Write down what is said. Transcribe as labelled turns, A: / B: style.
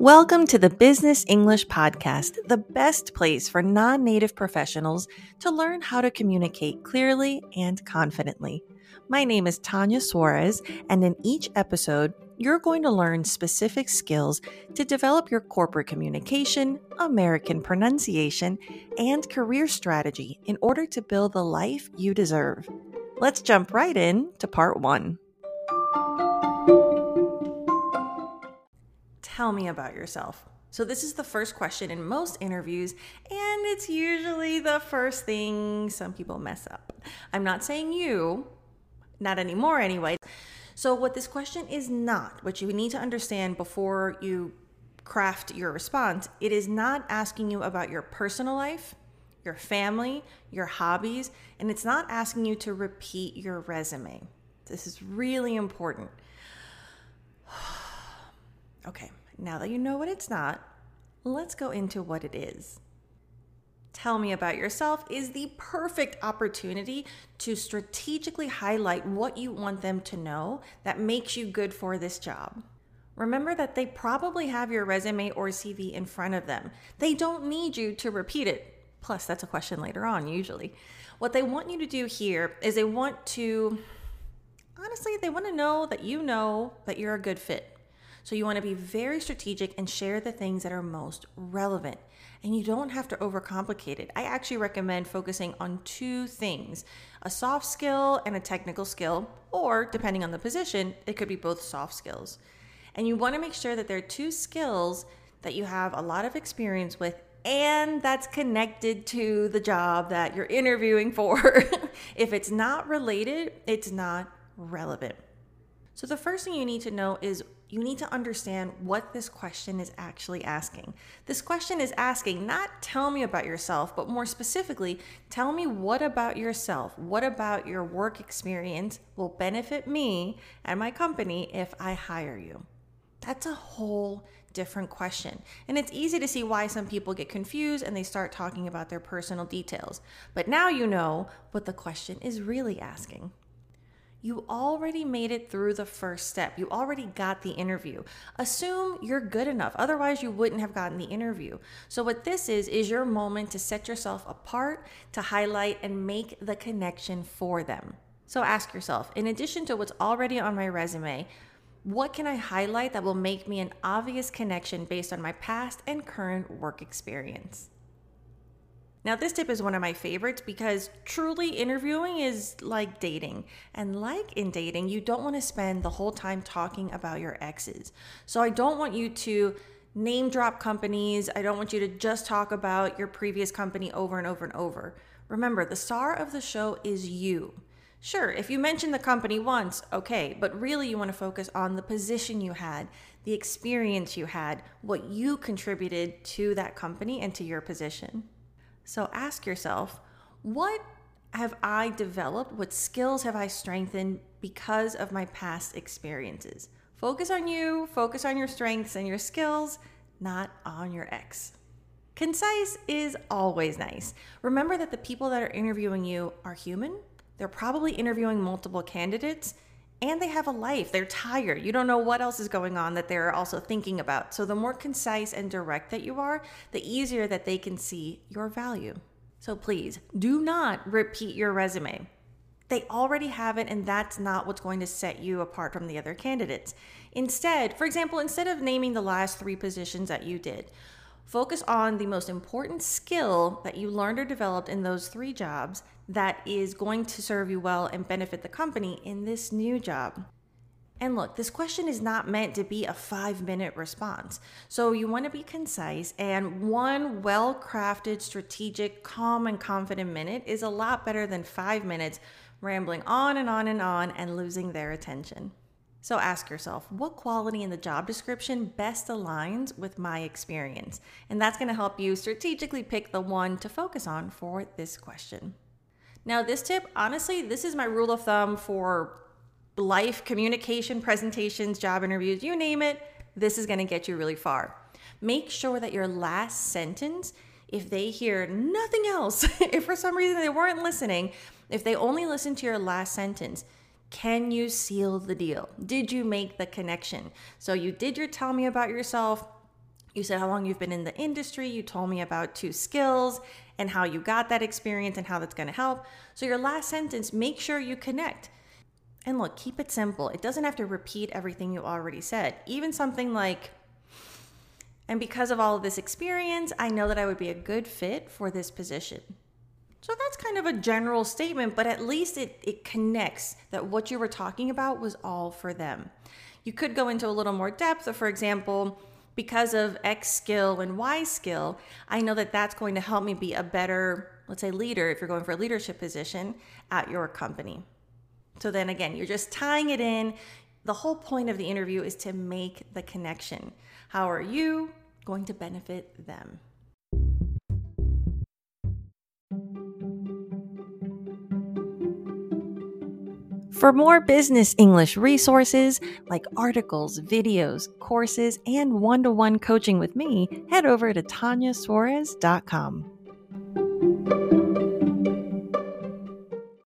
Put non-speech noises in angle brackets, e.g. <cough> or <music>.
A: Welcome to the Business English Podcast, the best place for non native professionals to learn how to communicate clearly and confidently. My name is Tanya Suarez, and in each episode, you're going to learn specific skills to develop your corporate communication, American pronunciation, and career strategy in order to build the life you deserve. Let's jump right in to part one. Tell me about yourself. So, this is the first question in most interviews, and it's usually the first thing some people mess up. I'm not saying you, not anymore anyway. So, what this question is not, what you need to understand before you craft your response, it is not asking you about your personal life, your family, your hobbies, and it's not asking you to repeat your resume. This is really important. <sighs> okay, now that you know what it's not, let's go into what it is. Tell me about yourself is the perfect opportunity to strategically highlight what you want them to know that makes you good for this job. Remember that they probably have your resume or CV in front of them. They don't need you to repeat it. Plus, that's a question later on, usually. What they want you to do here is they want to, honestly, they want to know that you know that you're a good fit. So you want to be very strategic and share the things that are most relevant. And you don't have to overcomplicate it. I actually recommend focusing on two things a soft skill and a technical skill, or depending on the position, it could be both soft skills. And you want to make sure that there are two skills that you have a lot of experience with and that's connected to the job that you're interviewing for. <laughs> if it's not related, it's not relevant. So, the first thing you need to know is you need to understand what this question is actually asking. This question is asking not tell me about yourself, but more specifically, tell me what about yourself, what about your work experience will benefit me and my company if I hire you. That's a whole different question. And it's easy to see why some people get confused and they start talking about their personal details. But now you know what the question is really asking you already made it through the first step. You already got the interview. Assume you're good enough. Otherwise, you wouldn't have gotten the interview. So, what this is, is your moment to set yourself apart, to highlight and make the connection for them. So, ask yourself in addition to what's already on my resume, what can I highlight that will make me an obvious connection based on my past and current work experience? Now, this tip is one of my favorites because truly interviewing is like dating. And like in dating, you don't want to spend the whole time talking about your exes. So, I don't want you to name drop companies. I don't want you to just talk about your previous company over and over and over. Remember, the star of the show is you. Sure, if you mention the company once, okay, but really you want to focus on the position you had, the experience you had, what you contributed to that company and to your position. So ask yourself, what have I developed? What skills have I strengthened because of my past experiences? Focus on you, focus on your strengths and your skills, not on your ex. Concise is always nice. Remember that the people that are interviewing you are human. They're probably interviewing multiple candidates and they have a life. They're tired. You don't know what else is going on that they're also thinking about. So, the more concise and direct that you are, the easier that they can see your value. So, please do not repeat your resume. They already have it, and that's not what's going to set you apart from the other candidates. Instead, for example, instead of naming the last three positions that you did, focus on the most important skill that you learned or developed in those three jobs that is going to serve you well and benefit the company in this new job. And look, this question is not meant to be a five minute response. So you want to be concise, and one well crafted, strategic, calm, and confident minute is a lot better than five minutes rambling on and on and on and losing their attention. So ask yourself, what quality in the job description best aligns with my experience? And that's going to help you strategically pick the one to focus on for this question. Now, this tip, honestly, this is my rule of thumb for life, communication, presentations, job interviews, you name it. This is going to get you really far. Make sure that your last sentence, if they hear nothing else, <laughs> if for some reason they weren't listening, if they only listen to your last sentence, can you seal the deal? Did you make the connection? So you did your tell me about yourself, You said how long you've been in the industry. You told me about two skills and how you got that experience and how that's going to help. So, your last sentence, make sure you connect. And look, keep it simple. It doesn't have to repeat everything you already said. Even something like, and because of all of this experience, I know that I would be a good fit for this position. So that's kind of a general statement, but at least it, it connects that what you were talking about was all for them. You could go into a little more depth, for example, because of X skill and Y skill, I know that that's going to help me be a better, let's say, leader if you're going for a leadership position at your company. So then again, you're just tying it in. The whole point of the interview is to make the connection. How are you going to benefit them? For more business English resources like articles, videos, courses, and one to one coaching with me, head over to TanyaSuarez.com.